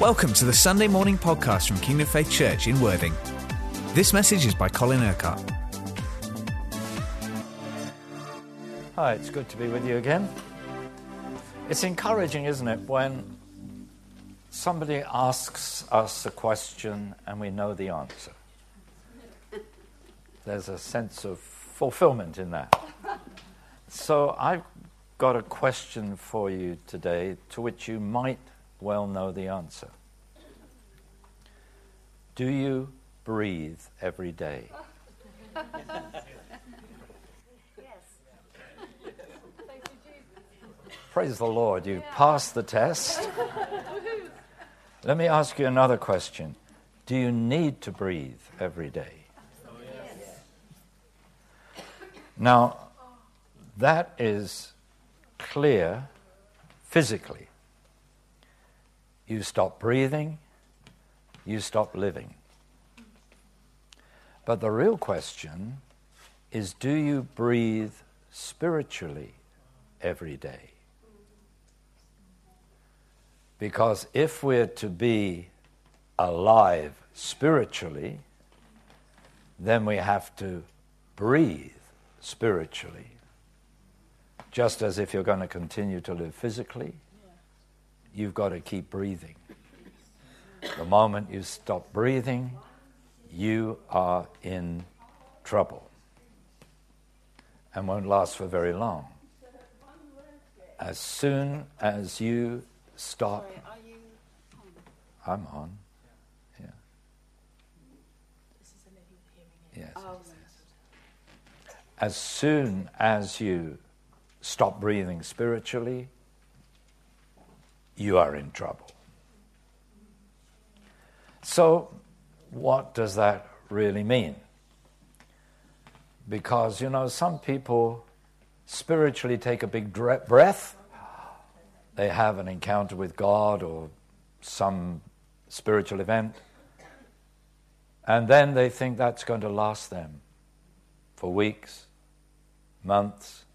Welcome to the Sunday morning podcast from Kingdom Faith Church in Worthing. This message is by Colin Urquhart. Hi, it's good to be with you again. It's encouraging, isn't it, when somebody asks us a question and we know the answer. There's a sense of fulfillment in that. So I've got a question for you today to which you might well know the answer. Do you breathe every day? Praise the Lord, you passed the test. Let me ask you another question. Do you need to breathe every day? Now, that is clear physically. You stop breathing, you stop living. But the real question is do you breathe spiritually every day? Because if we're to be alive spiritually, then we have to breathe spiritually. Just as if you're going to continue to live physically, you've got to keep breathing. The moment you stop breathing, you are in trouble and won't last for very long. As soon as you stop, I'm on. Yeah. Yes. As soon as you stop breathing spiritually, you are in trouble. So, what does that really mean? Because, you know, some people spiritually take a big breath, they have an encounter with God or some spiritual event, and then they think that's going to last them for weeks, months,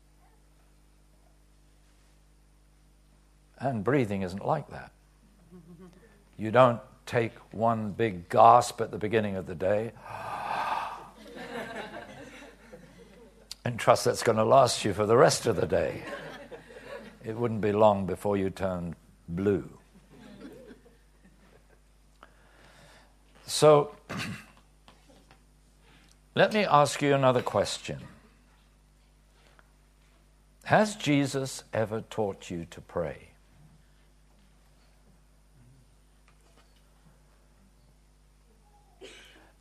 And breathing isn't like that. You don't take one big gasp at the beginning of the day and trust that's going to last you for the rest of the day. It wouldn't be long before you turned blue. So, let me ask you another question. Has Jesus ever taught you to pray?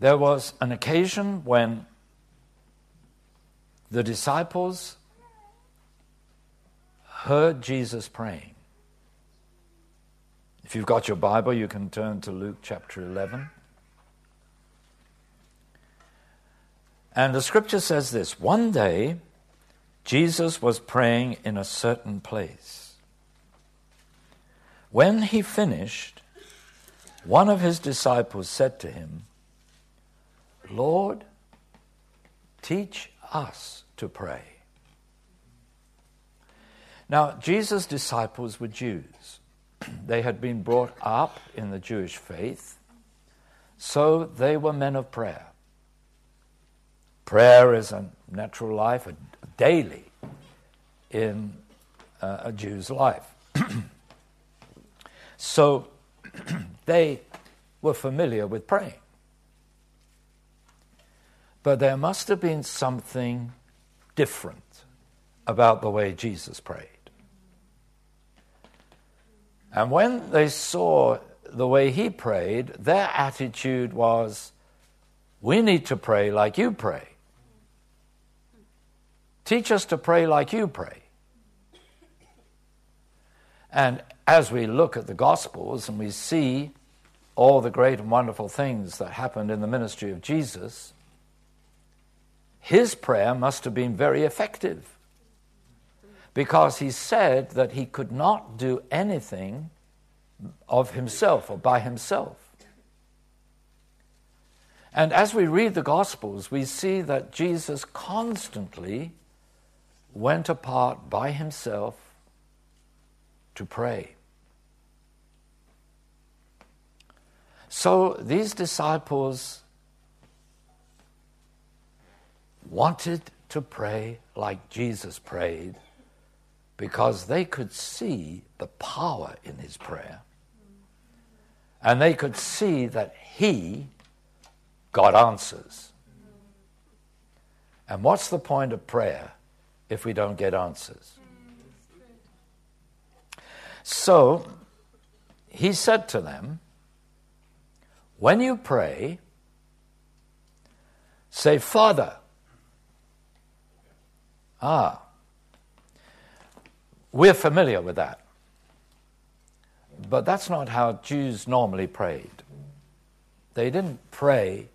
There was an occasion when the disciples heard Jesus praying. If you've got your Bible, you can turn to Luke chapter 11. And the scripture says this One day, Jesus was praying in a certain place. When he finished, one of his disciples said to him, Lord, teach us to pray. Now, Jesus' disciples were Jews. they had been brought up in the Jewish faith, so they were men of prayer. Prayer is a natural life, a daily in uh, a Jew's life. so they were familiar with praying. But there must have been something different about the way Jesus prayed. And when they saw the way he prayed, their attitude was, We need to pray like you pray. Teach us to pray like you pray. And as we look at the Gospels and we see all the great and wonderful things that happened in the ministry of Jesus, his prayer must have been very effective because he said that he could not do anything of himself or by himself. And as we read the Gospels, we see that Jesus constantly went apart by himself to pray. So these disciples wanted to pray like Jesus prayed because they could see the power in his prayer. And they could see that he got answers. And what's the point of prayer if we don't get answers? So he said to them, When you pray, say, Father. Ah, we're familiar with that. But that's not how Jews normally prayed. They didn't pray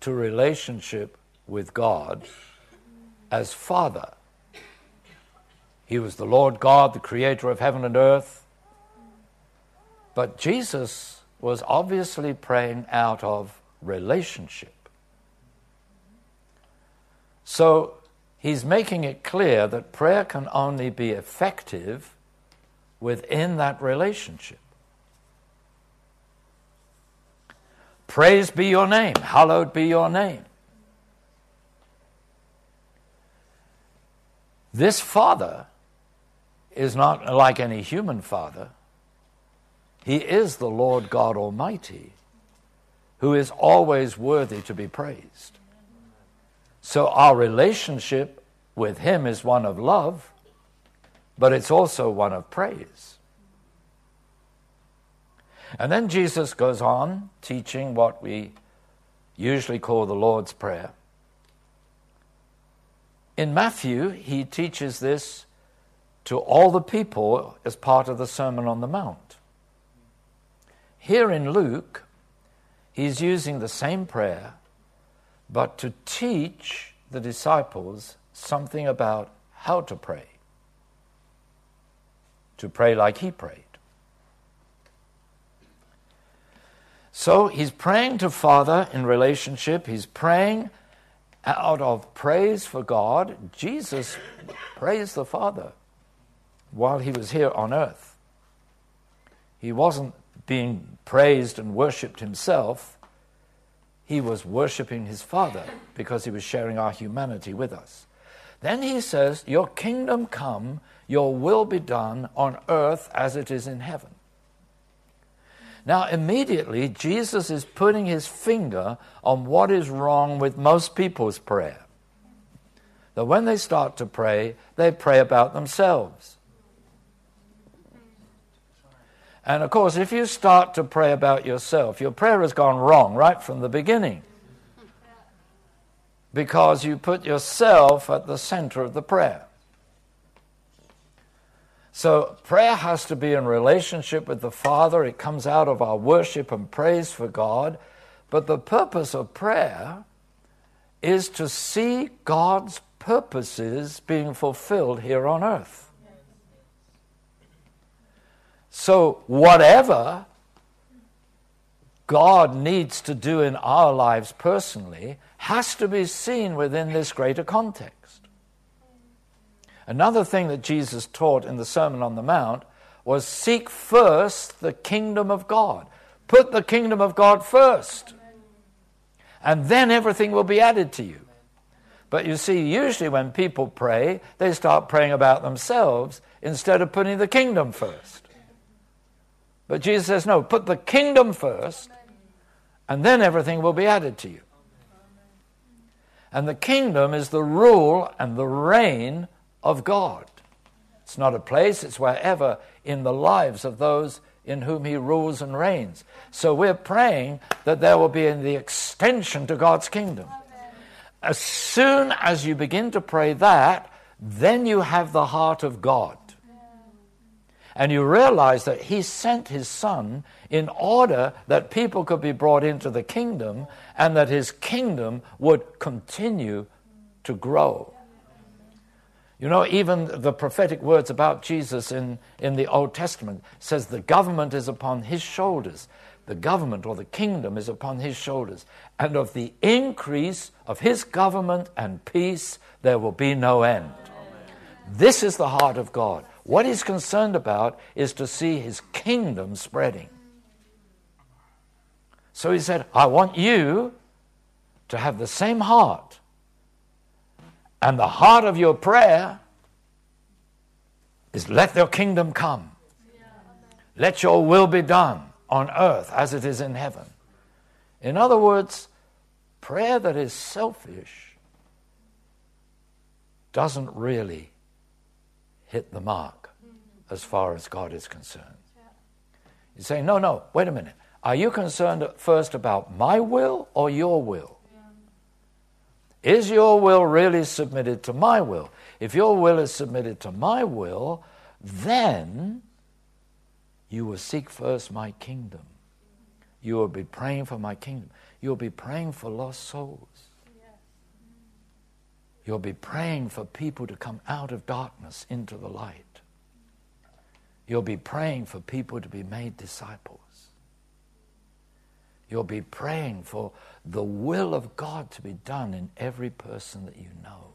to relationship with God as Father. He was the Lord God, the creator of heaven and earth. But Jesus was obviously praying out of relationship. So he's making it clear that prayer can only be effective within that relationship. Praise be your name, hallowed be your name. This Father is not like any human father. He is the Lord God Almighty, who is always worthy to be praised. So our relationship with Him is one of love, but it's also one of praise. And then Jesus goes on teaching what we usually call the Lord's Prayer. In Matthew, he teaches this to all the people as part of the Sermon on the Mount. Here in Luke, he's using the same prayer, but to teach the disciples something about how to pray, to pray like he prayed. So he's praying to Father in relationship. He's praying out of praise for God. Jesus praised the Father while he was here on earth. He wasn't being praised and worshipped himself, he was worshipping his Father because he was sharing our humanity with us. Then he says, Your kingdom come, your will be done on earth as it is in heaven. Now, immediately, Jesus is putting his finger on what is wrong with most people's prayer. That when they start to pray, they pray about themselves. And of course, if you start to pray about yourself, your prayer has gone wrong right from the beginning. Because you put yourself at the center of the prayer. So prayer has to be in relationship with the Father. It comes out of our worship and praise for God. But the purpose of prayer is to see God's purposes being fulfilled here on earth. So, whatever God needs to do in our lives personally has to be seen within this greater context. Another thing that Jesus taught in the Sermon on the Mount was seek first the kingdom of God. Put the kingdom of God first. And then everything will be added to you. But you see, usually when people pray, they start praying about themselves instead of putting the kingdom first. But Jesus says, no, put the kingdom first, and then everything will be added to you. And the kingdom is the rule and the reign of God. It's not a place, it's wherever in the lives of those in whom He rules and reigns. So we're praying that there will be the extension to God's kingdom. As soon as you begin to pray that, then you have the heart of God. And you realize that He sent His Son in order that people could be brought into the kingdom and that His kingdom would continue to grow. You know, even the prophetic words about Jesus in, in the Old Testament says the government is upon his shoulders. The government or the kingdom is upon his shoulders. And of the increase of his government and peace, there will be no end. This is the heart of God. What he's concerned about is to see his kingdom spreading. So he said, I want you to have the same heart. And the heart of your prayer is let your kingdom come. Let your will be done on earth as it is in heaven. In other words, prayer that is selfish doesn't really hit the mark as far as God is concerned. You say, no, no, wait a minute. Are you concerned first about my will or your will? Is your will really submitted to my will? If your will is submitted to my will, then you will seek first my kingdom. You will be praying for my kingdom. You'll be praying for lost souls. You'll be praying for people to come out of darkness into the light. You'll be praying for people to be made disciples. You'll be praying for the will of God to be done in every person that you know.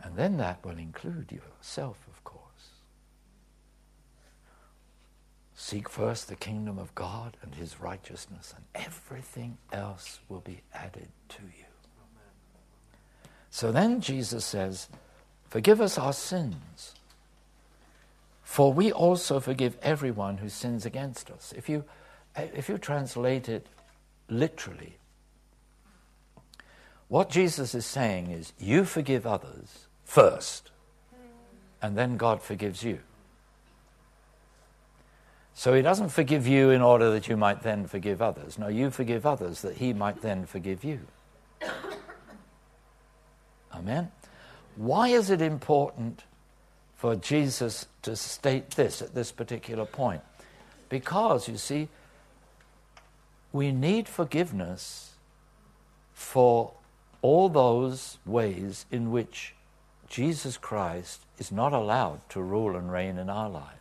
And then that will include yourself, of course. Seek first the kingdom of God and his righteousness, and everything else will be added to you. So then Jesus says, Forgive us our sins, for we also forgive everyone who sins against us. If you, if you translate it literally, what Jesus is saying is, You forgive others first, and then God forgives you. So he doesn't forgive you in order that you might then forgive others. No, you forgive others that he might then forgive you. Amen. Why is it important for Jesus to state this at this particular point? Because, you see, we need forgiveness for all those ways in which Jesus Christ is not allowed to rule and reign in our lives.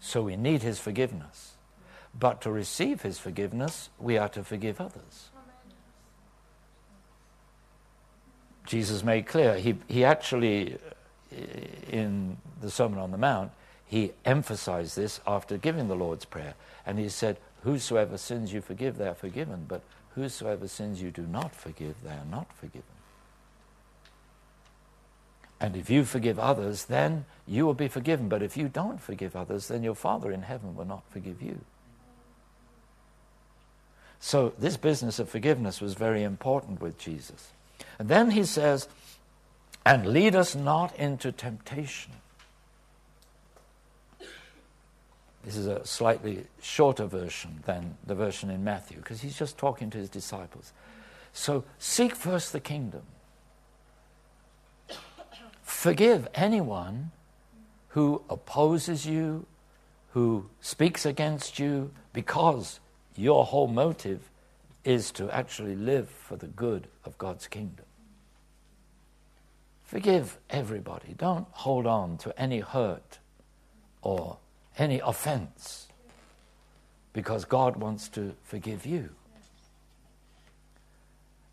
So we need his forgiveness. But to receive his forgiveness, we are to forgive others. Jesus made clear, he, he actually, uh, in the Sermon on the Mount, he emphasized this after giving the Lord's Prayer. And he said, Whosoever sins you forgive, they are forgiven. But whosoever sins you do not forgive, they are not forgiven. And if you forgive others, then you will be forgiven. But if you don't forgive others, then your Father in heaven will not forgive you. So, this business of forgiveness was very important with Jesus. And then he says, and lead us not into temptation. This is a slightly shorter version than the version in Matthew, because he's just talking to his disciples. So, seek first the kingdom Forgive anyone who opposes you, who speaks against you, because your whole motive is to actually live for the good of God's kingdom. Forgive everybody. Don't hold on to any hurt or any offense because God wants to forgive you.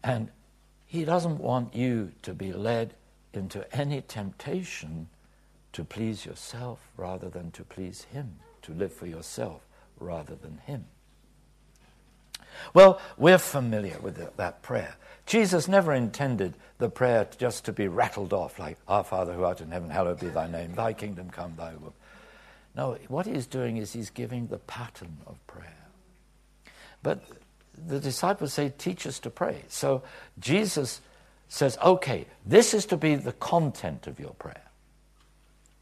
And He doesn't want you to be led into any temptation to please yourself rather than to please Him, to live for yourself rather than Him. Well, we're familiar with that prayer. Jesus never intended the prayer just to be rattled off like, Our Father who art in heaven, hallowed be thy name, thy kingdom come, thy will. No, what he's doing is he's giving the pattern of prayer. But the disciples say, Teach us to pray. So Jesus says, okay, this is to be the content of your prayer.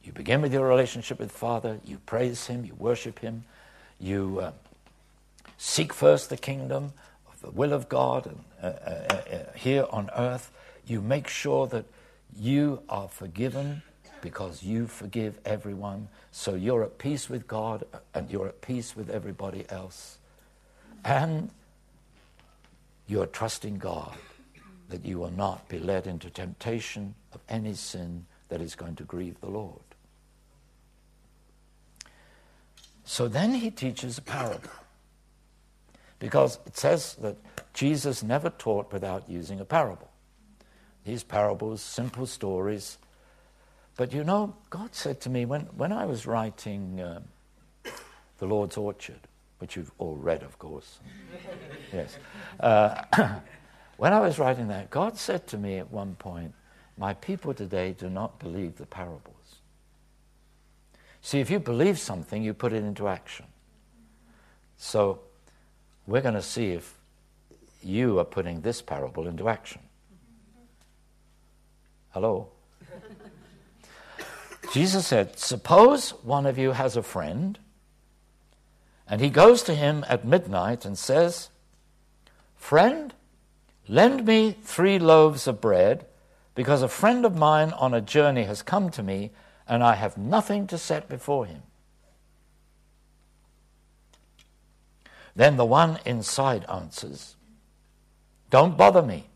You begin with your relationship with Father, you praise Him, you worship Him, you uh, seek first the kingdom of the will of God and, uh, uh, uh, here on earth. You make sure that you are forgiven because you forgive everyone. So you're at peace with God and you're at peace with everybody else. And you're trusting God that you will not be led into temptation of any sin that is going to grieve the Lord. So then he teaches a parable. Because it says that Jesus never taught without using a parable. These parables, simple stories. But you know, God said to me when, when I was writing uh, The Lord's Orchard, which you've all read, of course. yes. Uh, when I was writing that, God said to me at one point, My people today do not believe the parables. See, if you believe something, you put it into action. So we're going to see if you are putting this parable into action. Hello? Jesus said, Suppose one of you has a friend, and he goes to him at midnight and says, Friend, lend me three loaves of bread, because a friend of mine on a journey has come to me, and I have nothing to set before him. Then the one inside answers, Don't bother me.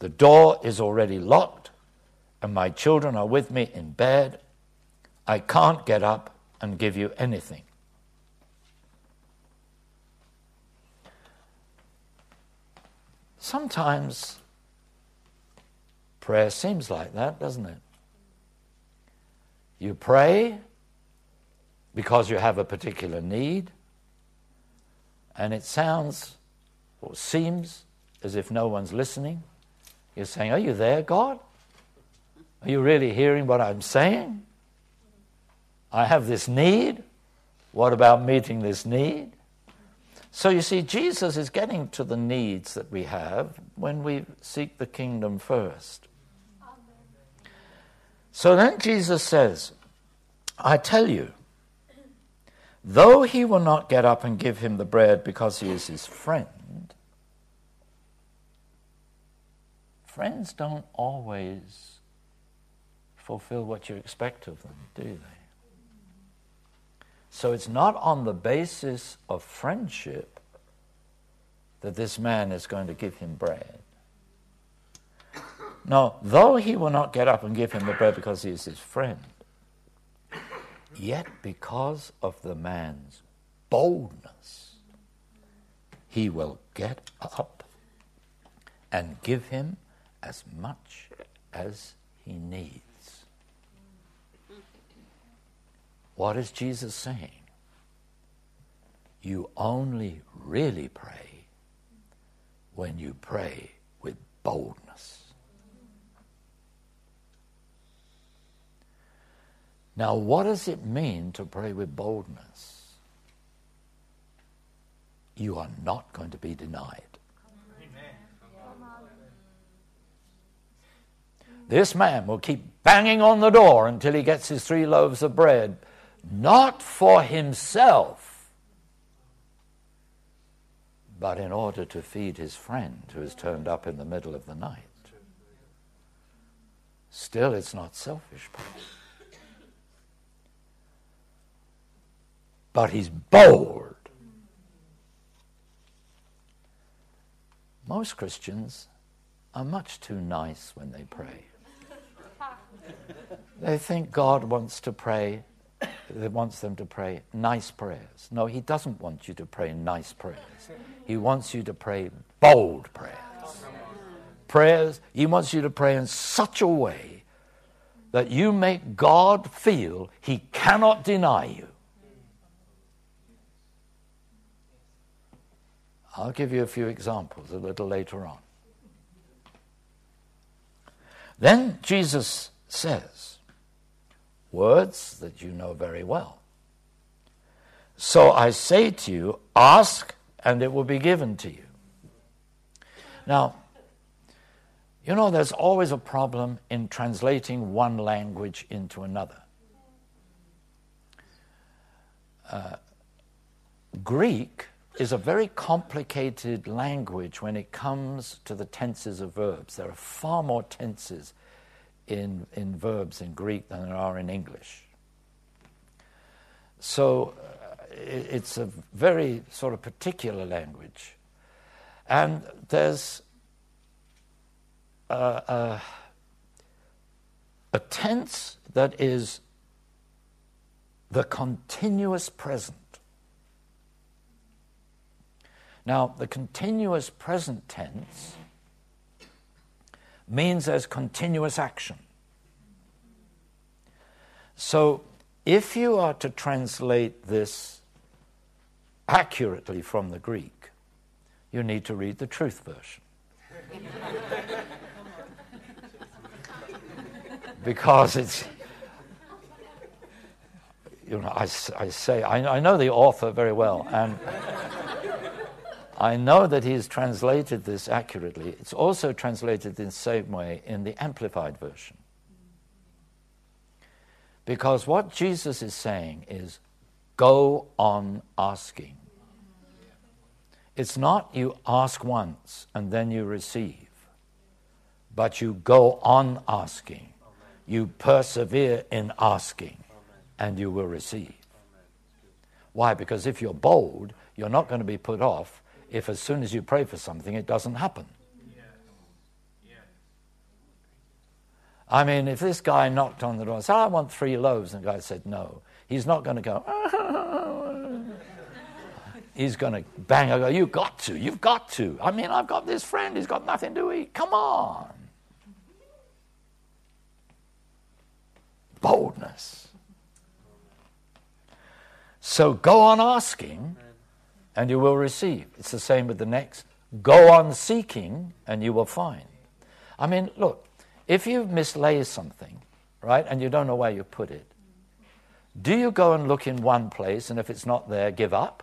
The door is already locked and my children are with me in bed, I can't get up and give you anything. Sometimes prayer seems like that, doesn't it? You pray because you have a particular need, and it sounds or seems as if no one's listening. You're saying, Are you there, God? Are you really hearing what I'm saying? I have this need. What about meeting this need? So you see, Jesus is getting to the needs that we have when we seek the kingdom first. So then Jesus says, I tell you, though he will not get up and give him the bread because he is his friend, friends don't always fulfill what you expect of them, do they? So it's not on the basis of friendship that this man is going to give him bread. Now, though he will not get up and give him the bread because he is his friend, yet because of the man's boldness, he will get up and give him as much as he needs. What is Jesus saying? You only really pray when you pray with boldness. Now, what does it mean to pray with boldness? You are not going to be denied. This man will keep banging on the door until he gets his three loaves of bread not for himself, but in order to feed his friend who has turned up in the middle of the night. Still, it's not selfish, but he's bold. Most Christians are much too nice when they pray. They think God wants to pray that wants them to pray nice prayers. No, he doesn't want you to pray nice prayers. He wants you to pray bold prayers. Prayers, he wants you to pray in such a way that you make God feel he cannot deny you. I'll give you a few examples a little later on. Then Jesus says, words that you know very well. So I say to you, ask and it will be given to you. Now, you know, there's always a problem in translating one language into another. Uh, Greek is a very complicated language when it comes to the tenses of verbs. There are far more tenses in, in verbs in Greek than there are in English. So uh, it, it's a very sort of particular language. And there's a, a, a tense that is the continuous present. Now, the continuous present tense means there's continuous action. So if you are to translate this accurately from the Greek, you need to read the truth version. because it's, you know, I, I say, I, I know the author very well, and I know that he's translated this accurately. It's also translated in the same way in the Amplified Version. Because what Jesus is saying is go on asking. It's not you ask once and then you receive, but you go on asking. You persevere in asking and you will receive. Why? Because if you're bold, you're not going to be put off if as soon as you pray for something, it doesn't happen. I mean, if this guy knocked on the door and said, I want three loaves, and the guy said no, he's not going to go, he's going to bang and go, You've got to, you've got to. I mean, I've got this friend, he's got nothing to eat. Come on. Boldness. So go on asking, and you will receive. It's the same with the next. Go on seeking, and you will find. I mean, look, if you mislay something, right, and you don't know where you put it, do you go and look in one place and if it's not there, give up?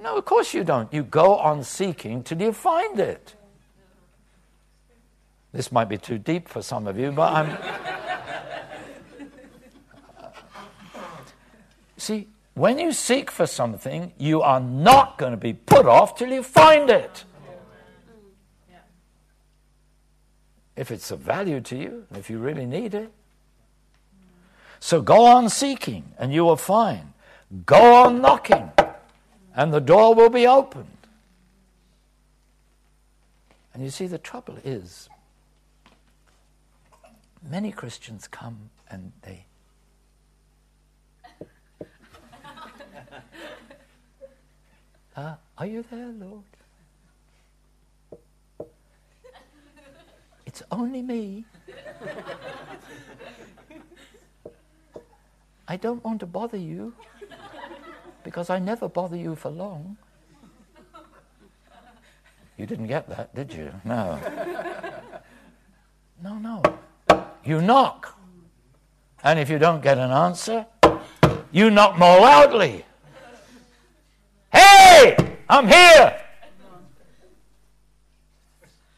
No, of course you don't. You go on seeking till you find it. This might be too deep for some of you, but I'm. See, when you seek for something, you are not going to be put off till you find it. if it's of value to you, if you really need it. So go on seeking, and you will find. Go on knocking, and the door will be opened. And you see, the trouble is, many Christians come and they. Uh, are you there, Lord? It's only me. I don't want to bother you because I never bother you for long. You didn't get that, did you? No. No, no. You knock. And if you don't get an answer, you knock more loudly. Hey, I'm here.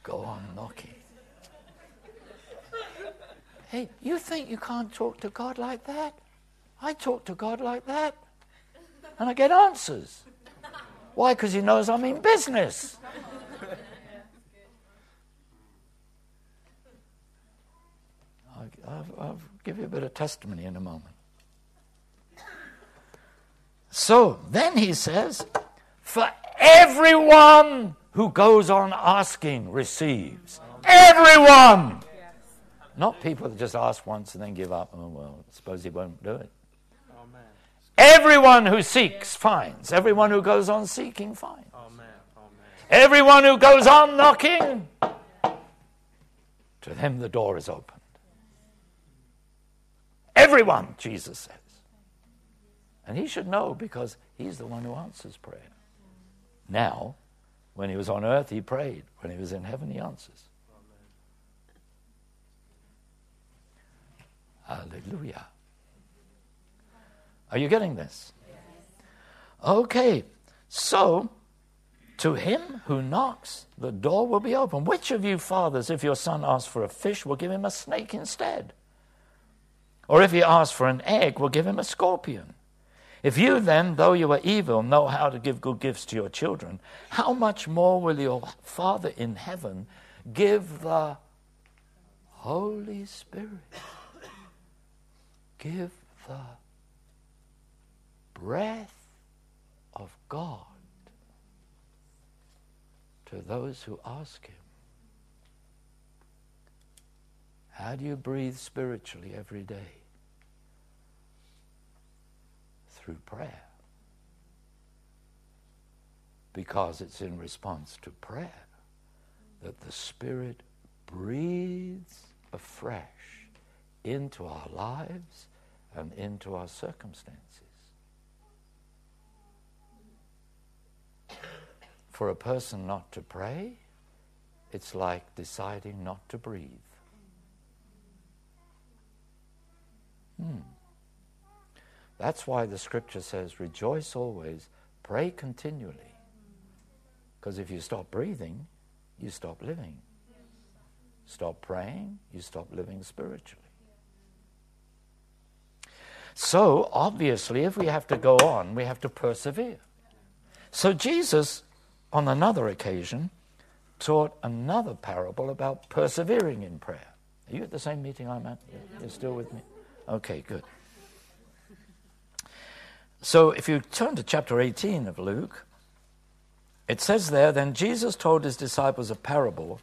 Go on knocking. Hey, you think you can't talk to God like that? I talk to God like that. And I get answers. Why? Because He knows I'm in business. I'll, I'll, give you a bit of testimony in a moment. So then he says, For everyone who goes on asking receives. Everyone! Not people that just ask once and then give up. Oh, well, I suppose he won't do it. Everyone who seeks finds. Everyone who goes on seeking finds. Everyone who goes on knocking, to them the door is opened. Everyone, Jesus says. And he should know because he's the one who answers prayer. Now, when he was on earth, he prayed. When he was in heaven, he answers. Hallelujah. Are you getting this? Okay, so to him who knocks, the door will be open. Which of you fathers, if your son asks for a fish, will give him a snake instead? Or if he asks for an egg, will give him a scorpion? If you then, though you are evil, know how to give good gifts to your children, how much more will your Father in heaven give the Holy Spirit? give the breath of God to those who ask Him. How do you breathe spiritually every day? through prayer. Because it's in response to prayer that the Spirit breathes afresh into our lives and into our circumstances. For a person not to pray, it's like deciding not to breathe. Hmm. That's why the scripture says, rejoice always, pray continually. Because if you stop breathing, you stop living. Stop praying, you stop living spiritually. So, obviously, if we have to go on, we have to persevere. So, Jesus, on another occasion, taught another parable about persevering in prayer. Are you at the same meeting I'm at? You're still with me? Okay, good. So, if you turn to chapter 18 of Luke, it says there, Then Jesus told his disciples a parable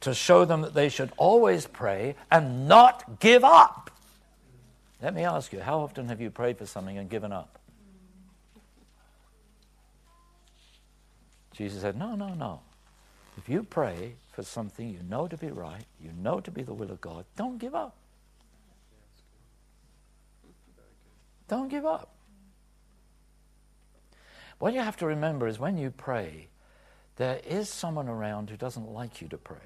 to show them that they should always pray and not give up. Let me ask you, how often have you prayed for something and given up? Jesus said, No, no, no. If you pray for something you know to be right, you know to be the will of God, don't give up. Don't give up. What you have to remember is when you pray, there is someone around who doesn't like you to pray.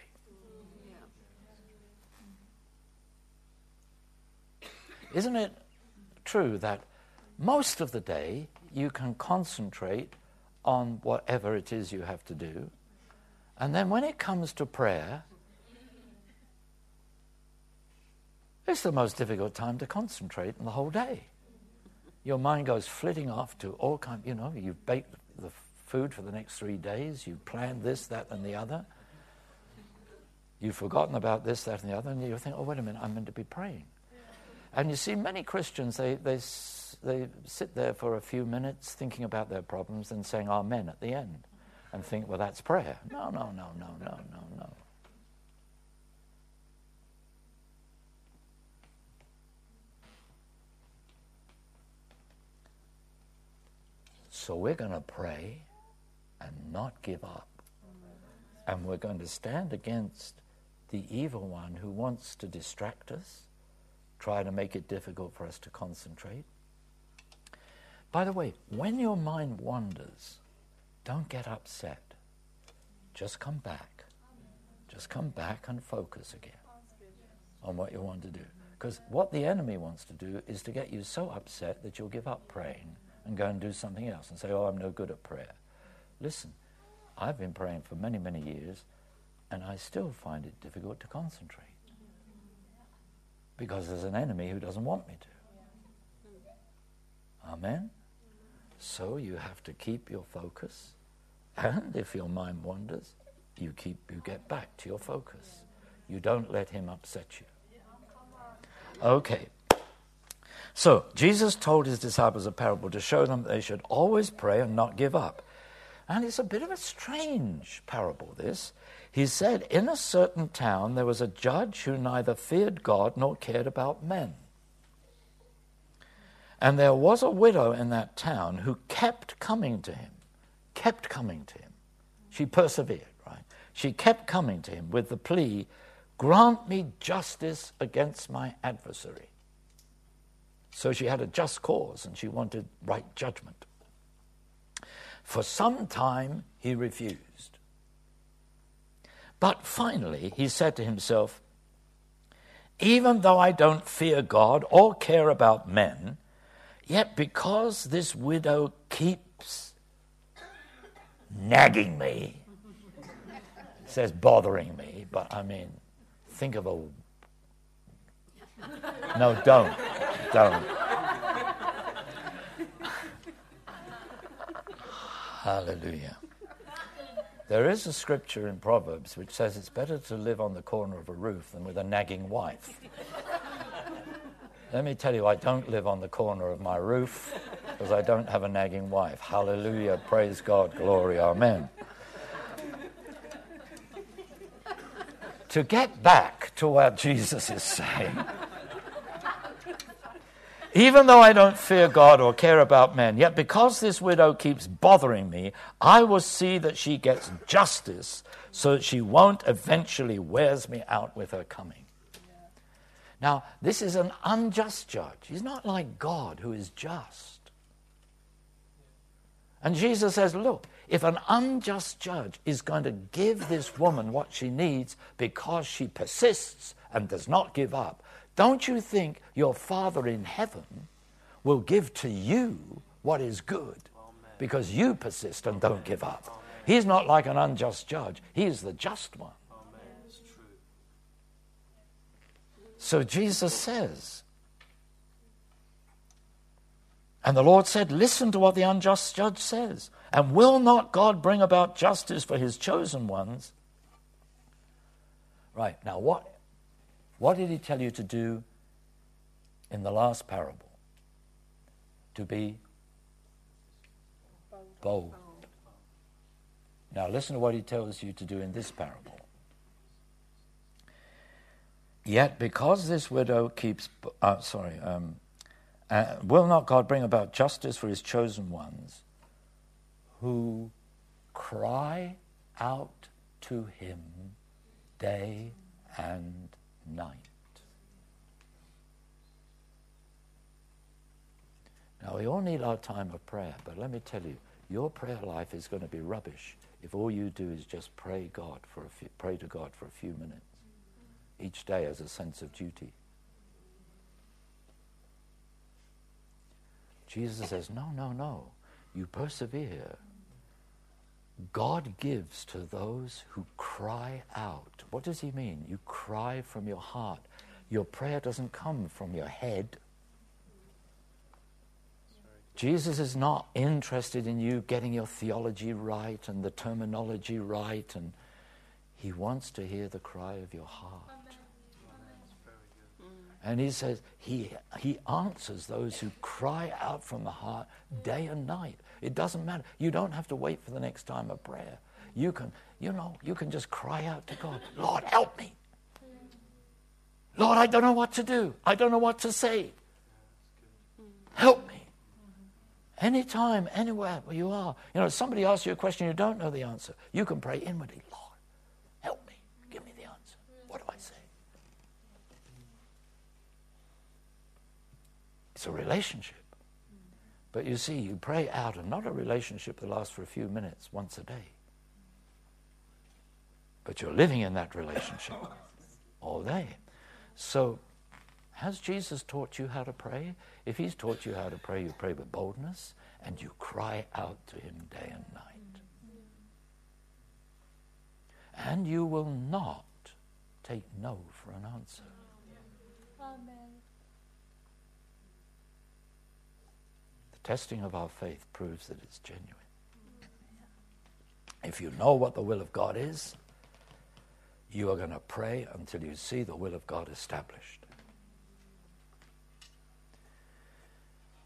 Isn't it true that most of the day you can concentrate on whatever it is you have to do, and then when it comes to prayer, it's the most difficult time to concentrate in the whole day. Your mind goes flitting off to all kind. You know, you've baked the food for the next three days. You've planned this, that, and the other. You've forgotten about this, that, and the other, and you think, "Oh, wait a minute, I'm meant to be praying." And you see, many Christians they they they sit there for a few minutes thinking about their problems and saying "Amen" at the end and think, well, that's prayer. No, no, no, no, no, no, no. So we're going to pray and not give up. And we're going to stand against the evil one who wants to distract us, try to make it difficult for us to concentrate. By the way, when your mind wanders, don't get upset. Just come back. Just come back and focus again on what you want to do. Because what the enemy wants to do is to get you so upset that you'll give up praying and go and do something else and say, Oh, I'm no good at prayer. Listen, I've been praying for many, many years and I still find it difficult to concentrate. Because there's an enemy who doesn't want me to. Amen? So you have to keep your focus and if your mind wanders, you keep you get back to your focus. You don't let him upset you. Okay. So, Jesus told his disciples a parable to show them they should always pray and not give up. And it's a bit of a strange parable, this. He said, In a certain town there was a judge who neither feared God nor cared about men. And there was a widow in that town who kept coming to him kept coming to him. She persevered, right? She kept coming to him with the plea, Grant me justice against my adversary. So she had a just cause and she wanted right judgment. For some time he refused. But finally he said to himself, Even though I don't fear God or care about men, yet because this widow keeps nagging me. Says bothering me, but I mean, think of a. No, don't. Don't. Hallelujah. There is a scripture in Proverbs which says it's better to live on the corner of a roof than with a nagging wife. Let me tell you, I don't live on the corner of my roof because I don't have a nagging wife. Hallelujah. Praise God. Glory. Amen. to get back to what Jesus is saying, even though I don't fear God or care about men, yet because this widow keeps bothering me, I will see that she gets justice so that she won't eventually wears me out with her coming. Now, this is an unjust judge. He's not like God who is just. And Jesus says, Look, if an unjust judge is going to give this woman what she needs because she persists and does not give up, don't you think your Father in heaven will give to you what is good because you persist and don't give up? He's not like an unjust judge, He is the just one. So Jesus says, and the Lord said, Listen to what the unjust judge says. And will not God bring about justice for his chosen ones? Right, now what, what did he tell you to do in the last parable? To be bold. Now listen to what he tells you to do in this parable. Yet because this widow keeps, uh, sorry, um, uh, will not God bring about justice for his chosen ones who cry out to him day and night? Now, we all need our time of prayer, but let me tell you, your prayer life is going to be rubbish if all you do is just pray God for a few, pray to God for a few minutes each day as a sense of duty. Jesus says, No, no, no. You persevere. God gives to those who cry out. What does he mean? You cry from your heart. Your prayer doesn't come from your head. Jesus is not interested in you getting your theology right and the terminology right, and he wants to hear the cry of your heart. And he says he, he answers those who cry out from the heart day and night. It doesn't matter. You don't have to wait for the next time of prayer. You can, you know, you can just cry out to God, Lord, help me. Lord, I don't know what to do. I don't know what to say. Help me. Anytime, anywhere where you are. You know, somebody asks you a question you don't know the answer. You can pray inwardly, Lord, help me. Give me the answer. What do I say? It's a relationship. But you see, you pray out and not a relationship that lasts for a few minutes once a day. But you're living in that relationship all day. So, has Jesus taught you how to pray? If he's taught you how to pray, you pray with boldness and you cry out to him day and night. And you will not take no for an answer. Amen. Testing of our faith proves that it's genuine. If you know what the will of God is, you are going to pray until you see the will of God established.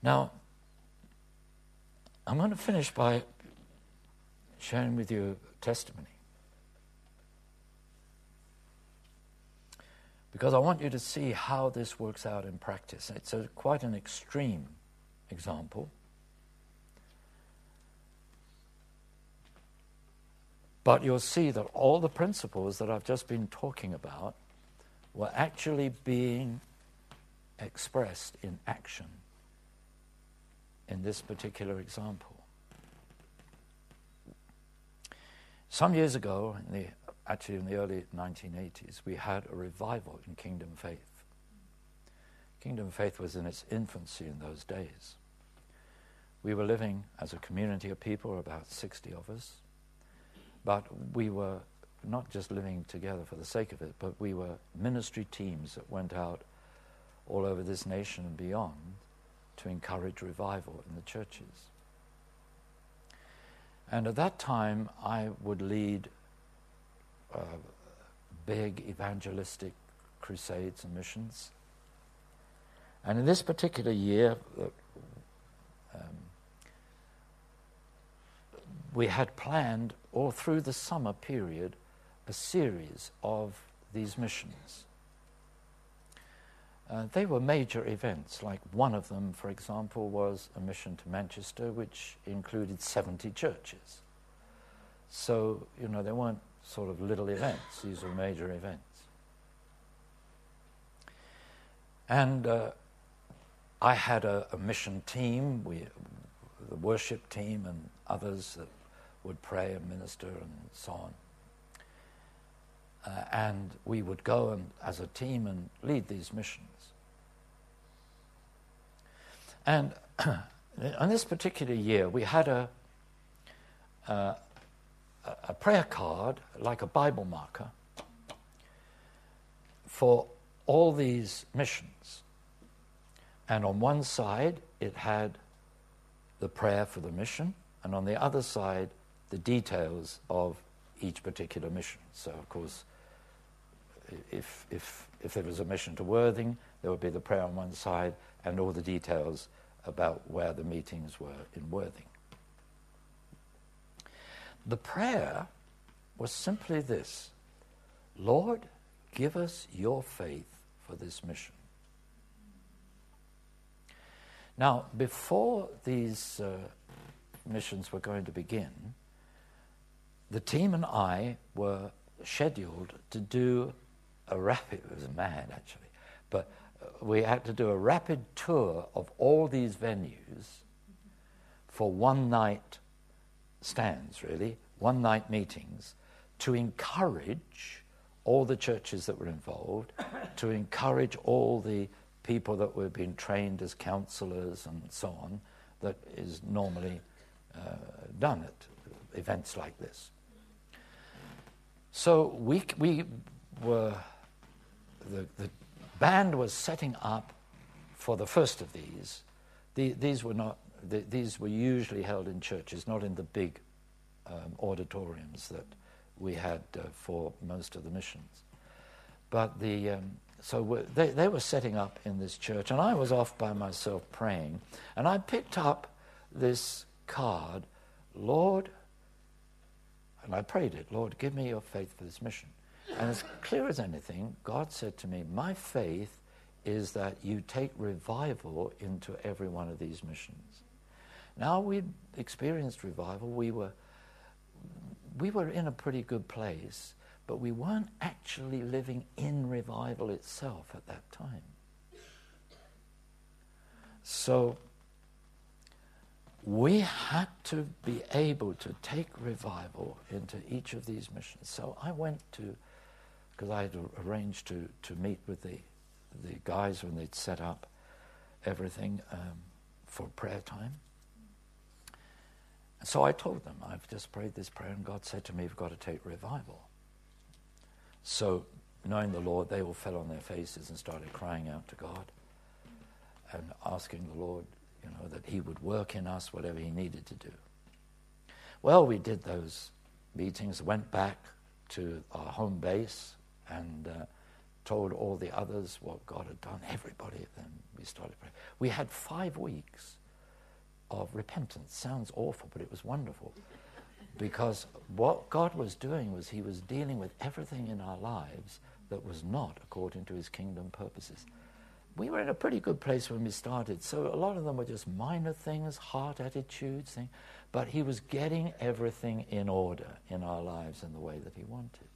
Now, I'm going to finish by sharing with you a testimony. Because I want you to see how this works out in practice. It's a, quite an extreme example. But you'll see that all the principles that I've just been talking about were actually being expressed in action in this particular example. Some years ago, in the, actually in the early 1980s, we had a revival in Kingdom Faith. Kingdom Faith was in its infancy in those days. We were living as a community of people, about 60 of us, but we were not just living together for the sake of it, but we were ministry teams that went out all over this nation and beyond to encourage revival in the churches. And at that time, I would lead uh, big evangelistic crusades and missions. And in this particular year, we had planned all through the summer period a series of these missions. Uh, they were major events, like one of them, for example, was a mission to Manchester, which included 70 churches. So, you know, they weren't sort of little events, these were major events. And uh, I had a, a, mission team. We, the worship team and others that would pray and minister and so on. Uh, and we would go and, as a team and lead these missions. And on this particular year, we had a, uh, a prayer card, like a Bible marker, for all these missions. And on one side, it had the prayer for the mission, and on the other side, the details of each particular mission. So, of course, if, if, if there was a mission to Worthing, there would be the prayer on one side and all the details about where the meetings were in Worthing. The prayer was simply this Lord, give us your faith for this mission. Now, before these uh, missions were going to begin, the team and I were scheduled to do a rapid, it was mad actually, but uh, we had to do a rapid tour of all these venues for one night stands, really, one night meetings, to encourage all the churches that were involved, to encourage all the people that were being trained as counselors and so on, that is normally uh, done at events like this. So we, we were the, the band was setting up for the first of these. The, these were not. The, these were usually held in churches, not in the big um, auditoriums that we had uh, for most of the missions. But the um, so they, they were setting up in this church, and I was off by myself praying, and I picked up this card, Lord, and I prayed it, Lord, give me your faith for this mission. And as clear as anything, God said to me, My faith is that you take revival into every one of these missions. Now we'd experienced revival, we were, we were in a pretty good place, but we weren't actually living in revival itself at that time. So we had to be able to take revival into each of these missions. So I went to because I had arranged to, to meet with the, the guys when they'd set up everything um, for prayer time. So I told them, I've just prayed this prayer, and God said to me, You've got to take revival. So, knowing the Lord, they all fell on their faces and started crying out to God and asking the Lord, you know, that He would work in us whatever He needed to do. Well, we did those meetings, went back to our home base, and uh, told all the others what God had done. Everybody, then we started praying. We had five weeks of repentance. Sounds awful, but it was wonderful. Because what God was doing was He was dealing with everything in our lives that was not according to His kingdom purposes. We were in a pretty good place when we started, so a lot of them were just minor things, heart attitudes, things, but He was getting everything in order in our lives in the way that He wanted.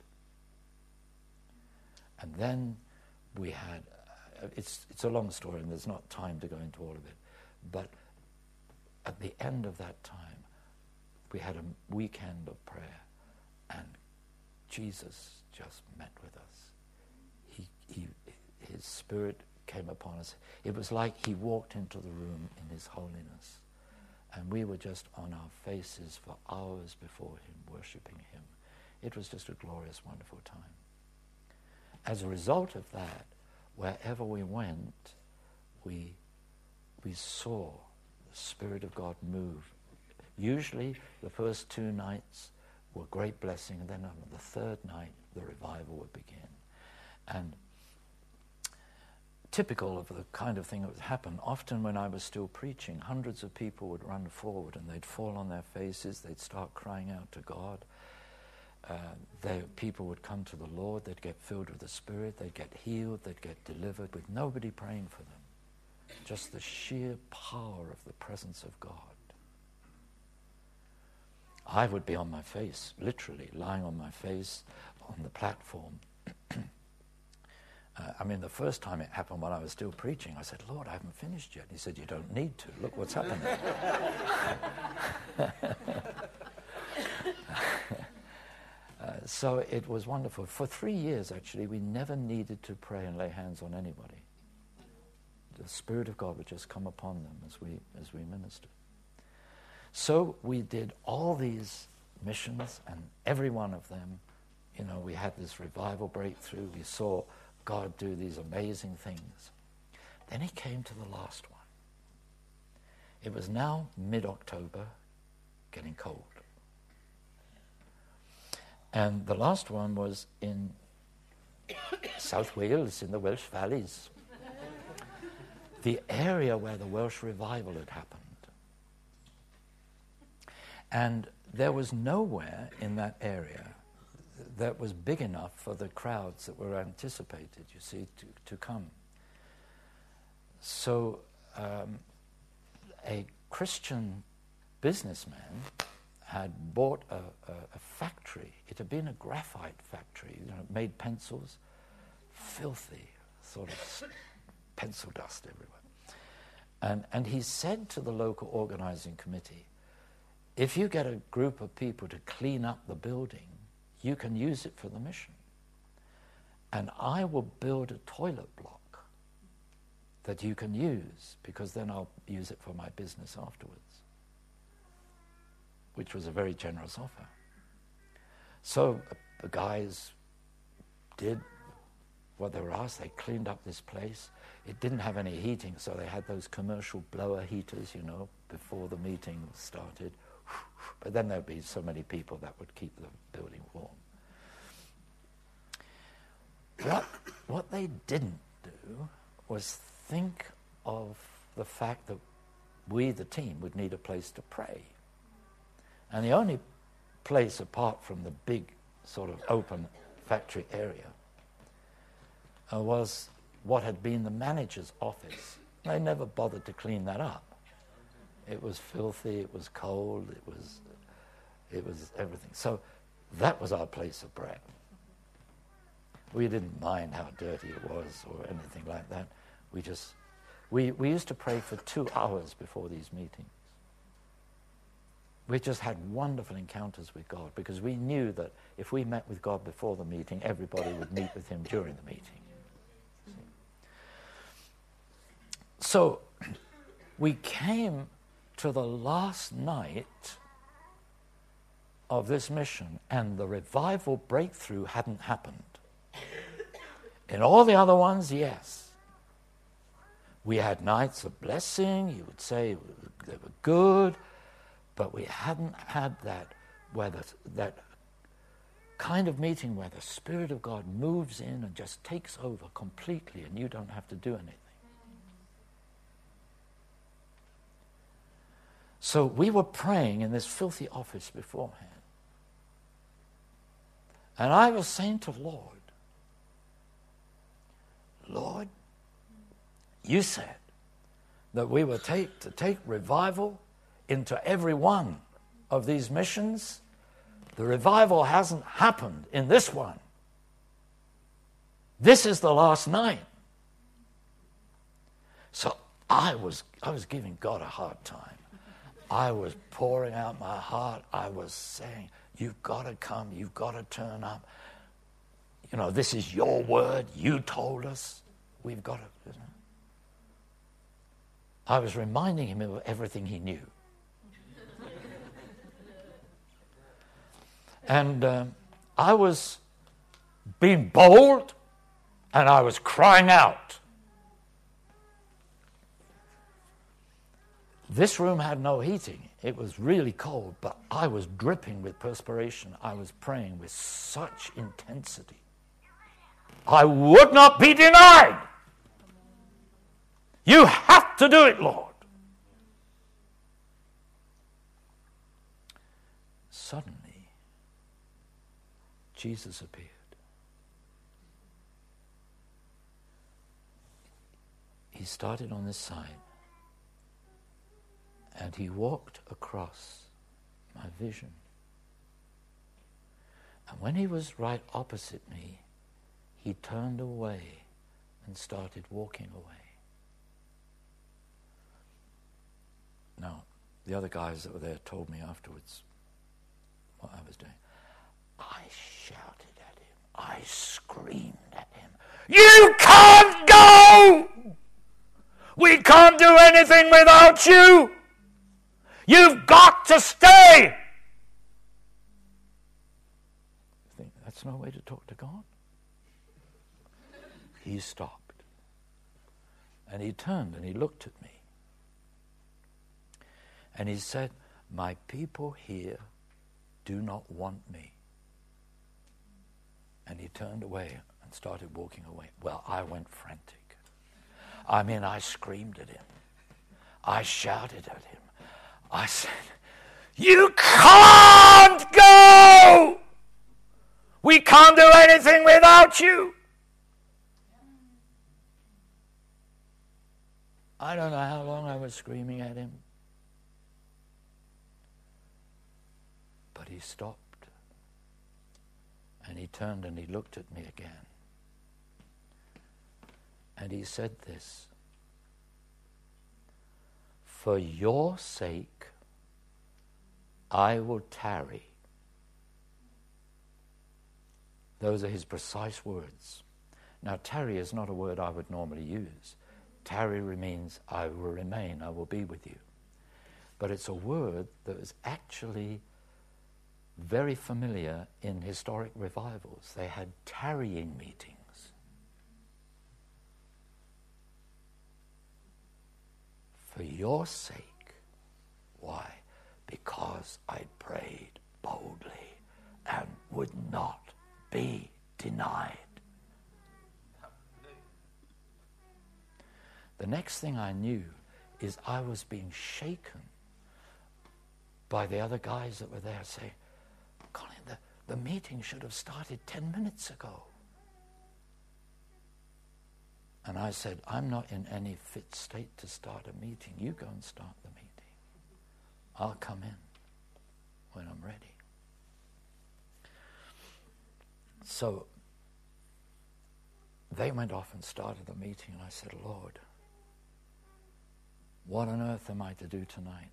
And then we had, uh, it's, it's a long story and there's not time to go into all of it, but at the end of that time, we had a weekend of prayer and Jesus just met with us. He, he, his spirit came upon us. It was like he walked into the room in his holiness. And we were just on our faces for hours before him, worshipping him. It was just a glorious, wonderful time. As a result of that, wherever we went, we, we saw the Spirit of God move. Usually, the first two nights were great blessing, and then on the third night, the revival would begin. And typical of the kind of thing that would happen, often when I was still preaching, hundreds of people would run forward and they'd fall on their faces, they'd start crying out to God uh, they, people would come to the Lord, they'd get filled with the Spirit, they'd get healed, they'd get delivered with nobody praying for them. Just the sheer power of the presence of God. I would be on my face, literally lying on my face on the platform. Uh, I mean, the first time it happened when I was still preaching, I said, Lord, I haven't finished yet. He said, You don't need to. Look what's happening. uh, so it was wonderful. For three years, actually, we never needed to pray and lay hands on anybody. The Spirit of God would just come upon them as we, as we ministered. So we did all these missions, and every one of them, you know, we had this revival breakthrough. We saw God do these amazing things. Then he came to the last one. It was now mid October, getting cold. And the last one was in South Wales, in the Welsh valleys, the area where the Welsh revival had happened. And there was nowhere in that area that was big enough for the crowds that were anticipated, you see, to, to come. So um, a Christian businessman had bought a, a, a, factory. It had been a graphite factory, you know, made pencils, filthy, sort of pencil dust everywhere. And, and he said to the local organizing committee, if you get a group of people to clean up the building, you can use it for the mission. And I will build a toilet block that you can use because then I'll use it for my business afterwards, which was a very generous offer. So uh, the guys did what they were asked. They cleaned up this place. It didn't have any heating, so they had those commercial blower heaters, you know, before the meeting started. But then there'd be so many people that would keep the building warm. What, what they didn't do was think of the fact that we, the team, would need a place to pray. And the only place apart from the big sort of open factory area uh, was what had been the manager's office. They never bothered to clean that up. It was filthy, it was cold, it was, it was everything. So that was our place of prayer. We didn't mind how dirty it was or anything like that. We just, we, we used to pray for two hours before these meetings. We just had wonderful encounters with God because we knew that if we met with God before the meeting, everybody would meet with Him during the meeting. So we came to the last night of this mission, and the revival breakthrough hadn't happened. In all the other ones, yes. We had nights of blessing, you would say they were good, but we hadn't had that where the, that kind of meeting where the Spirit of God moves in and just takes over completely and you don't have to do anything. So we were praying in this filthy office beforehand. And I was saying to Lord, Lord, you said that we were take, to take revival into every one of these missions. The revival hasn't happened in this one. This is the last night. So I was, I was giving God a hard time. I was pouring out my heart. I was saying, You've got to come. You've got to turn up. You know, this is your word. You told us. We've got to. You know. I was reminding him of everything he knew. and um, I was being bold and I was crying out. This room had no heating. It was really cold, but I was dripping with perspiration. I was praying with such intensity. I would not be denied. You have to do it, Lord. Suddenly, Jesus appeared. He started on this side and he walked across my vision. And when he was right opposite me, he turned away and started walking away. Now, the other guys that were there told me afterwards what I was doing. I shouted at him. I screamed at him. You can't go! We can't do anything without you! You've got to stay! think that's no way to talk to God. He stopped. And he turned and he looked at me. And he said, My people here do not want me. And he turned away and started walking away. Well, I went frantic. I mean, I screamed at him. I shouted at him. I said, You can't go! We can't do anything without you. I don't know how long I was screaming at him. But he stopped. And he turned and he looked at me again. And he said this For your sake, I will tarry. Those are his precise words. Now, tarry is not a word I would normally use. Tarry means I will remain, I will be with you. But it's a word that is actually very familiar in historic revivals. They had tarrying meetings. For your sake. Why? Because I prayed boldly and would not be denied. The next thing I knew is I was being shaken by the other guys that were there saying, Colin, the, the meeting should have started 10 minutes ago. And I said, I'm not in any fit state to start a meeting. You go and start the meeting. I'll come in when I'm ready. So they went off and started the meeting, and I said, Lord, what on earth am I to do tonight?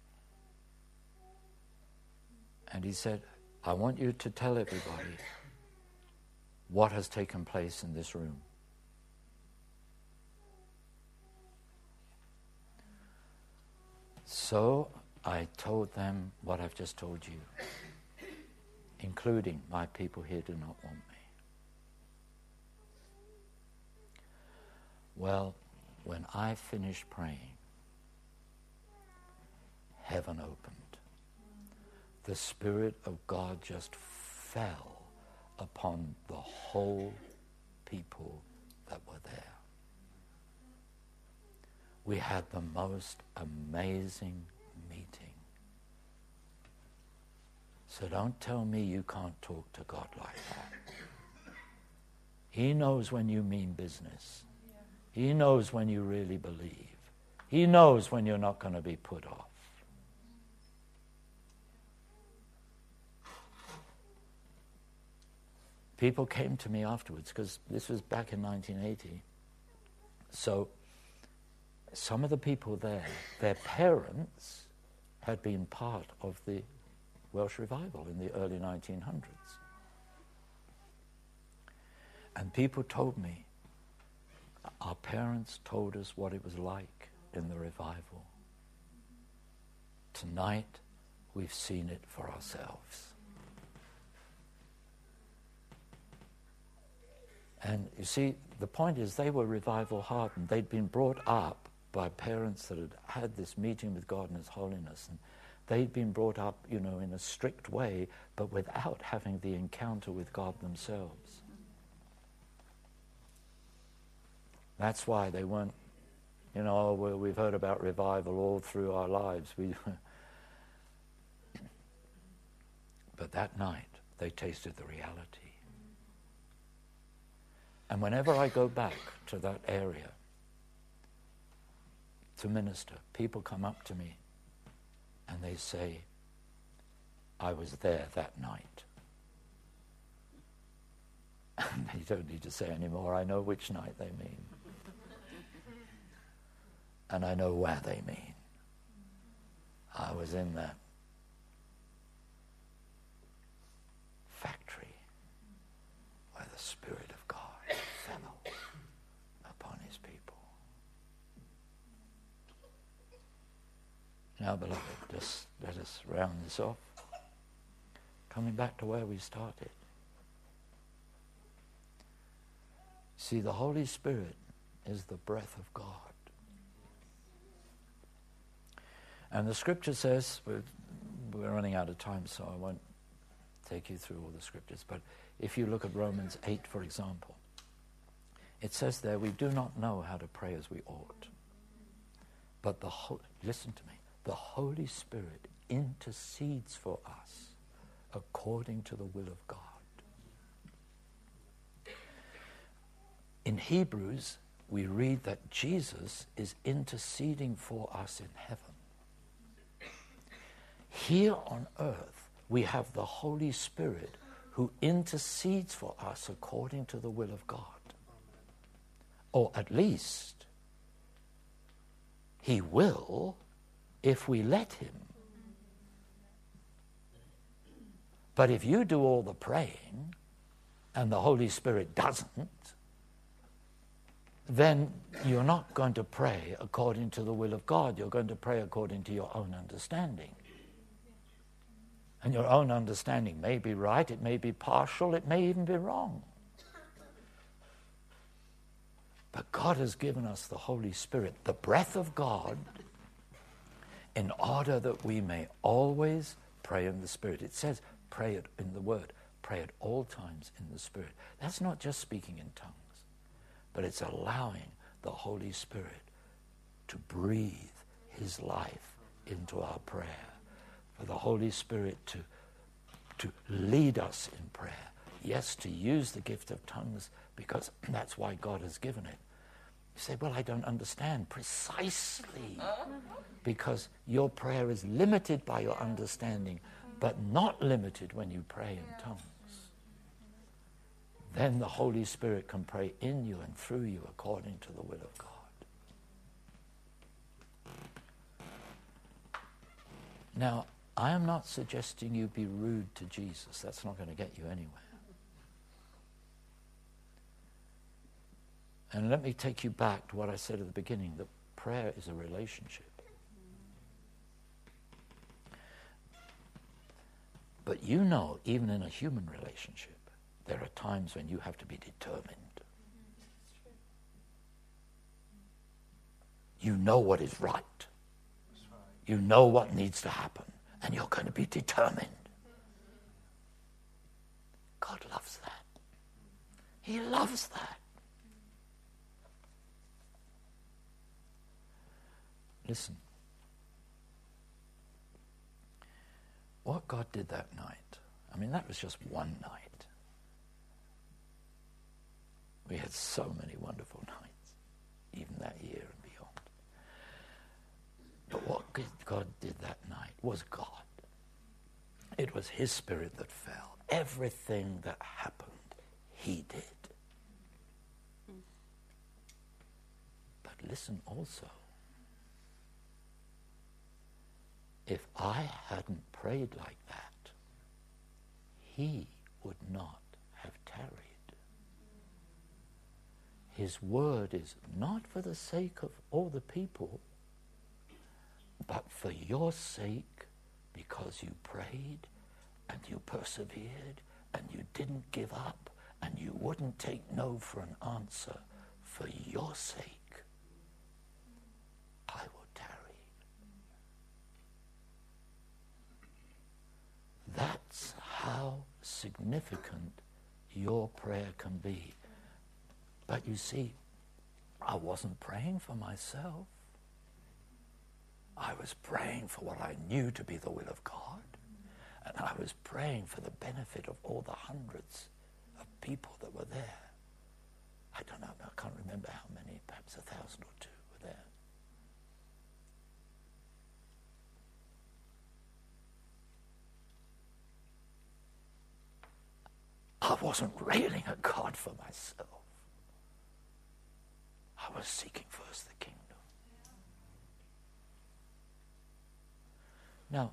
And he said, I want you to tell everybody what has taken place in this room. So I told them what I've just told you, including my people here do not want me. Well, when I finished praying, heaven opened the Spirit of God just fell upon the whole people that were there. We had the most amazing meeting. So don't tell me you can't talk to God like that. He knows when you mean business. He knows when you really believe. He knows when you're not going to be put off. people came to me afterwards because this was back in 1980. So some of the people there, their parents had been part of the Welsh revival in the early 1900s. And people told me, our parents told us what it was like in the revival. Tonight, we've seen it for ourselves. And you see, the point is they were revival hardened. They'd been brought up by parents that had had this meeting with God and His holiness. And they'd been brought up, you know, in a strict way, but without having the encounter with God themselves. That's why they weren't, you know, oh, well, we've heard about revival all through our lives. We but that night, they tasted the reality. And whenever I go back to that area to minister, people come up to me and they say, I was there that night. And you don't need to say anymore, I know which night they mean. and I know where they mean. I was in that factory where the Spirit of God fell upon his people. Now, beloved, just let us round this off. Coming back to where we started. See, the Holy Spirit is the breath of God. And the scripture says, we're, we're running out of time, so I won't take you through all the scriptures, but if you look at Romans 8, for example, it says there, we do not know how to pray as we ought. But the listen to me, the Holy Spirit intercedes for us according to the will of God. In Hebrews, we read that Jesus is interceding for us in heaven. Here on earth, we have the Holy Spirit who intercedes for us according to the will of God. Or at least, He will if we let Him. But if you do all the praying and the Holy Spirit doesn't, then you're not going to pray according to the will of God. You're going to pray according to your own understanding. And your own understanding may be right, it may be partial, it may even be wrong. But God has given us the Holy Spirit, the breath of God, in order that we may always pray in the Spirit. It says, pray it in the Word, pray at all times in the Spirit. That's not just speaking in tongues, but it's allowing the Holy Spirit to breathe His life into our prayer for the Holy Spirit to, to lead us in prayer. Yes, to use the gift of tongues because that's why God has given it. You say, Well, I don't understand. Precisely because your prayer is limited by your understanding, but not limited when you pray in tongues. Then the Holy Spirit can pray in you and through you according to the will of God. Now, I am not suggesting you be rude to Jesus. That's not going to get you anywhere. And let me take you back to what I said at the beginning that prayer is a relationship. But you know, even in a human relationship, there are times when you have to be determined. You know what is right. You know what needs to happen and you're going to be determined. God loves that. He loves that. Listen. What God did that night, I mean, that was just one night. We had so many wonderful nights, even that year and beyond. But what God did that night was God. It was His Spirit that fell. Everything that happened, He did. Mm. But listen also. If I hadn't prayed like that, He would not have tarried. His word is not for the sake of all the people but for your sake, because you prayed and you persevered and you didn't give up and you wouldn't take no for an answer, for your sake, I will tarry. That's how significant your prayer can be. But you see, I wasn't praying for myself. I was praying for what I knew to be the will of God. And I was praying for the benefit of all the hundreds of people that were there. I don't know, I can't remember how many, perhaps a thousand or two I wasn't railing at God for myself. I was seeking first the kingdom. Now,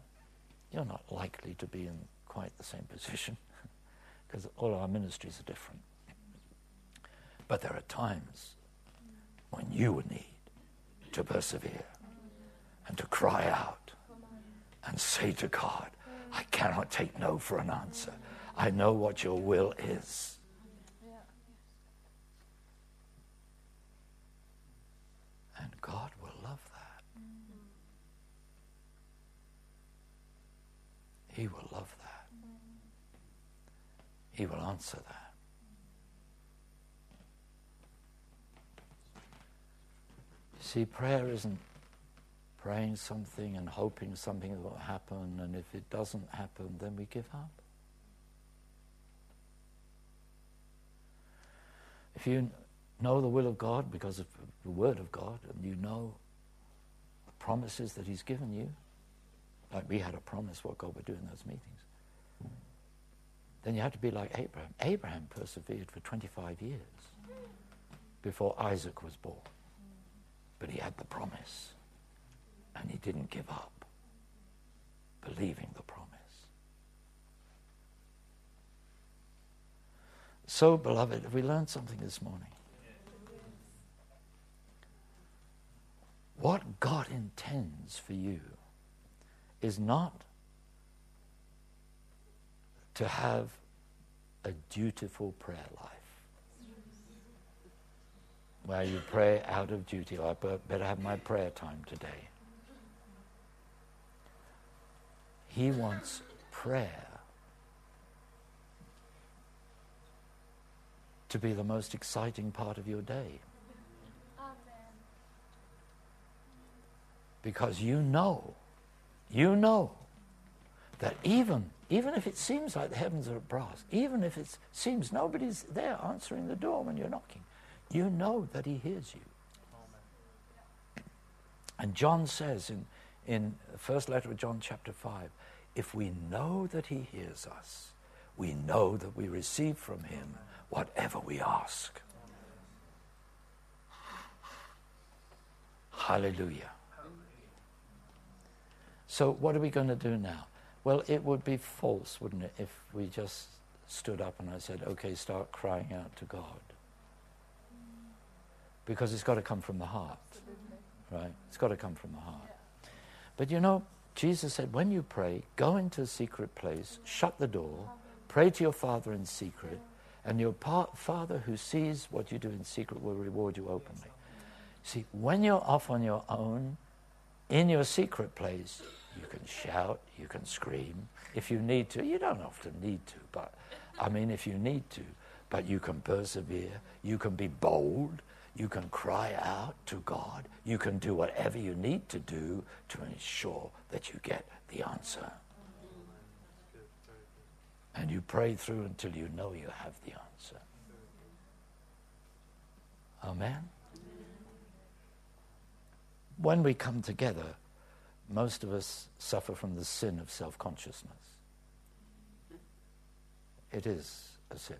you're not likely to be in quite the same position because all our ministries are different. But there are times when you will need to persevere and to cry out and say to God, I cannot take no for an answer. I know what your will is. And God will love that. He will love that. He will answer that. See, prayer isn't praying something and hoping something will happen, and if it doesn't happen, then we give up. If you know the will of God because of the Word of God, and you know the promises that He's given you, like we had a promise what God would do in those meetings, then you have to be like Abraham. Abraham persevered for 25 years before Isaac was born. But he had the promise, and he didn't give up, believing the promise. So, beloved, have we learned something this morning? What God intends for you is not to have a dutiful prayer life where you pray out of duty. I better have my prayer time today. He wants prayer to be the most exciting part of your day. Because you know, you know that even even if it seems like the heavens are brass, even if it seems nobody's there answering the door when you're knocking, you know that he hears you. And John says in, in the first letter of John, chapter 5, if we know that he hears us, we know that we receive from him whatever we ask. Hallelujah. So, what are we going to do now? Well, it would be false, wouldn't it, if we just stood up and I said, okay, start crying out to God because it's got to come from the heart, right? It's got to come from the heart. But you know, Jesus said, when you pray, go into a secret place, shut the door, pray to your Father in secret, and your Father who sees what you do in secret will reward you openly. See, when you're off on your own, in your secret place, you can shout, you can scream if you need to. You don't often need to, but I mean, if you need to, but you can persevere, you can be bold, you can cry out to God. You can do whatever you need to do to ensure that you get the answer. And you pray through until you know you have the answer. Amen? When we come together, most of us suffer from the sin of self consciousness. It is a sin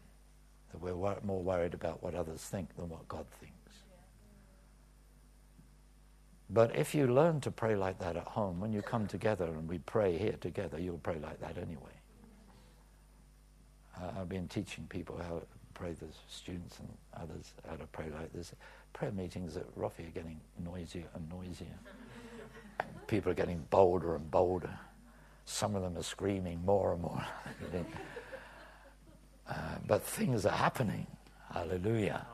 that we're more worried about what others think than what God thinks. But if you learn to pray like that at home, when you come together and we pray here together, you'll pray like that anyway. Uh, I've been teaching people how to pray, the students and others, how to pray like this. Prayer meetings at Roffey are getting noisier and noisier. People are getting bolder and bolder. Some of them are screaming more and more. uh, but things are happening. Hallelujah.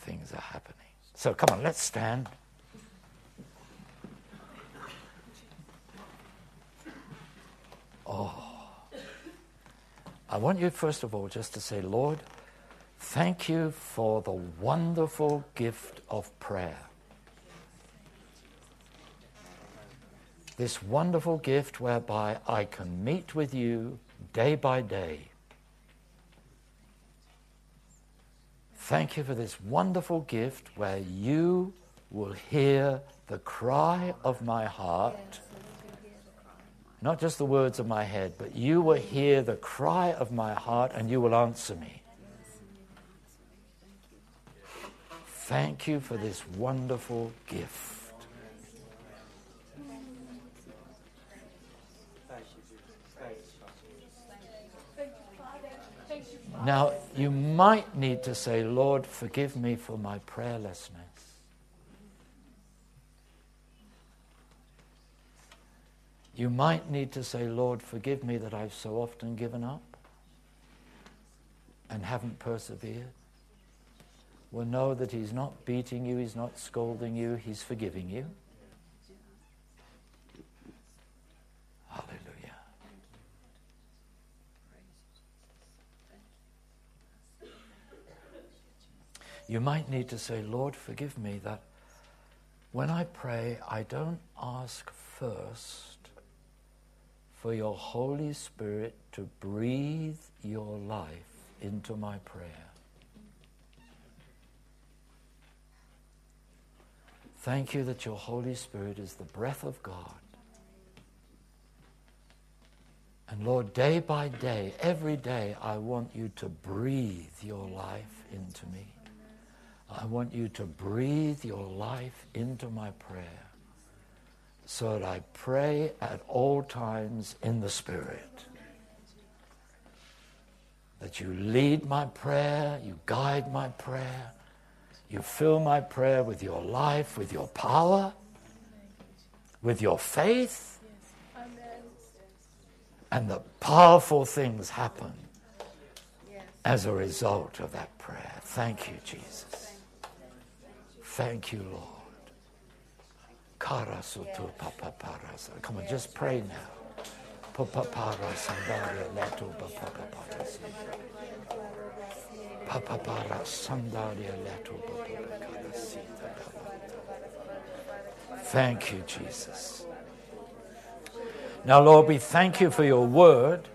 Things are happening. So come on, let's stand. Oh. I want you, first of all, just to say, Lord, thank you for the wonderful gift of prayer. This wonderful gift whereby I can meet with you day by day. Thank you for this wonderful gift where you will hear the cry of my heart not just the words of my head, but you will hear the cry of my heart and you will answer me. Thank you for this wonderful gift. Now, you might need to say, Lord, forgive me for my prayerlessness. You might need to say, Lord, forgive me that I've so often given up and haven't persevered. Well, know that He's not beating you, He's not scolding you, He's forgiving you. Hallelujah. You might need to say, Lord, forgive me that when I pray, I don't ask first for your Holy Spirit to breathe your life into my prayer. Thank you that your Holy Spirit is the breath of God. And Lord, day by day, every day, I want you to breathe your life into me. I want you to breathe your life into my prayer so that I pray at all times in the Spirit. That you lead my prayer, you guide my prayer, you fill my prayer with your life, with your power, with your faith, and that powerful things happen as a result of that prayer. Thank you, Jesus. Thank you, Lord. Come on, just pray now. Thank you, Jesus. Now, Lord, we thank you for your word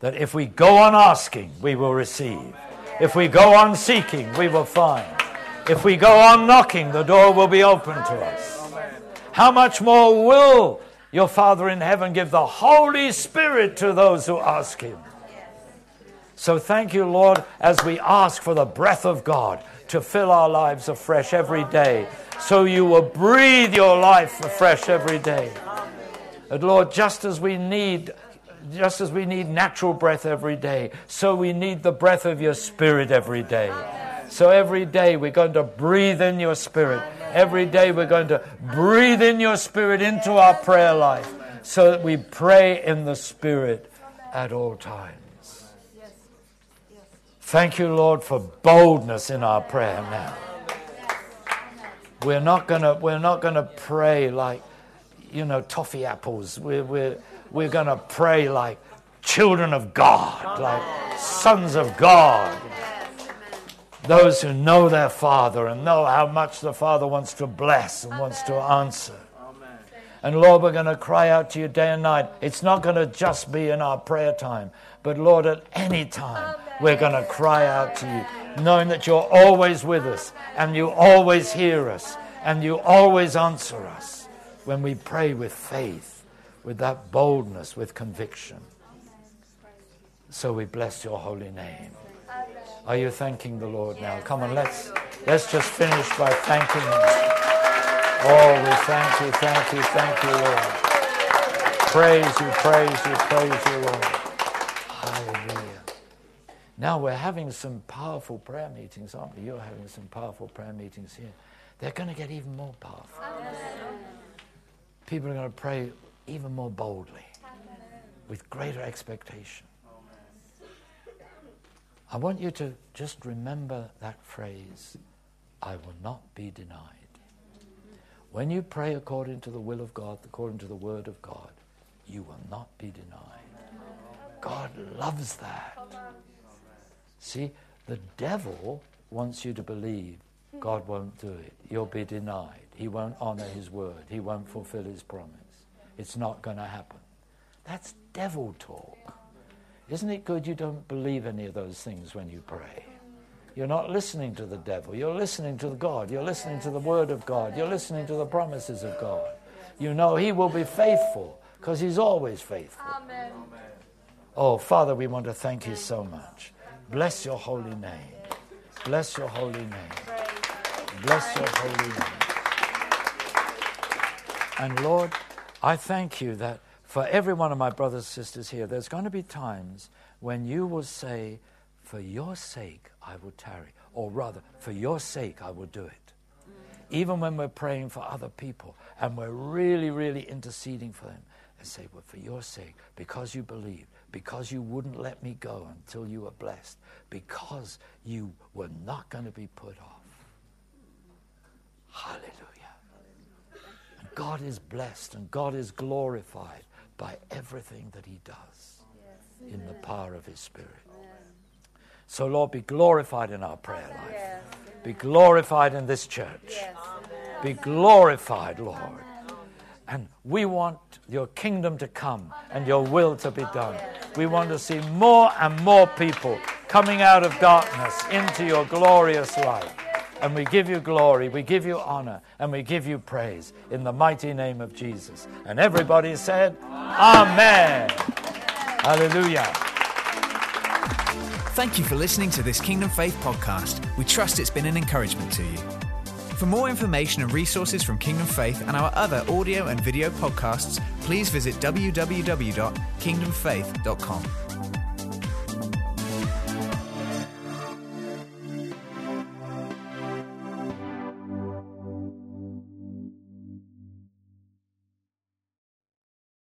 that if we go on asking, we will receive. If we go on seeking, we will find. If we go on knocking, the door will be open to us. How much more will your Father in heaven give the Holy Spirit to those who ask Him? So thank you, Lord, as we ask for the breath of God to fill our lives afresh every day. So you will breathe your life afresh every day. And Lord, just as we need just as we need natural breath every day, so we need the breath of your spirit every day. So every day we're going to breathe in your spirit. Every day we're going to breathe in your spirit into our prayer life so that we pray in the spirit at all times. Thank you, Lord, for boldness in our prayer now. We're not gonna we're not gonna pray like you know toffee apples. We're we're we're gonna pray like children of God, like sons of God those who know their Father and know how much the Father wants to bless and Amen. wants to answer. Amen. And Lord, we're going to cry out to you day and night. It's not going to just be in our prayer time, but Lord, at any time, Amen. we're going to cry out to you, knowing that you're always with us and you always hear us and you always answer us when we pray with faith, with that boldness, with conviction. So we bless your holy name. Are you thanking the Lord now? Come on, let's let's just finish by thanking Him. Oh, we thank you, thank you, thank you, Lord. Praise you, praise you, praise you, Lord. Hallelujah. Now we're having some powerful prayer meetings, aren't we? You're having some powerful prayer meetings here. They're going to get even more powerful. People are going to pray even more boldly, with greater expectation. I want you to just remember that phrase I will not be denied. When you pray according to the will of God, according to the word of God, you will not be denied. God loves that. See, the devil wants you to believe God won't do it. You'll be denied. He won't honor his word. He won't fulfill his promise. It's not going to happen. That's devil talk. Isn't it good you don't believe any of those things when you pray? You're not listening to the devil. You're listening to God. You're listening to the Word of God. You're listening to the promises of God. You know He will be faithful because He's always faithful. Amen. Oh, Father, we want to thank you so much. Bless your holy name. Bless your holy name. Bless your holy name. And Lord, I thank you that for every one of my brothers and sisters here, there's going to be times when you will say, For your sake I will tarry, or rather, for your sake I will do it. Mm. Even when we're praying for other people and we're really, really interceding for them, and say, Well, for your sake, because you believed, because you wouldn't let me go until you were blessed, because you were not going to be put off. Hallelujah. And God is blessed and God is glorified by everything that He does in the power of His Spirit. So, Lord, be glorified in our prayer life. Be glorified in this church. Be glorified, Lord. And we want your kingdom to come and your will to be done. We want to see more and more people coming out of darkness into your glorious light. And we give you glory, we give you honor, and we give you praise in the mighty name of Jesus. And everybody said, Amen. Hallelujah. Thank you for listening to this Kingdom Faith podcast. We trust it's been an encouragement to you. For more information and resources from Kingdom Faith and our other audio and video podcasts, please visit www.kingdomfaith.com.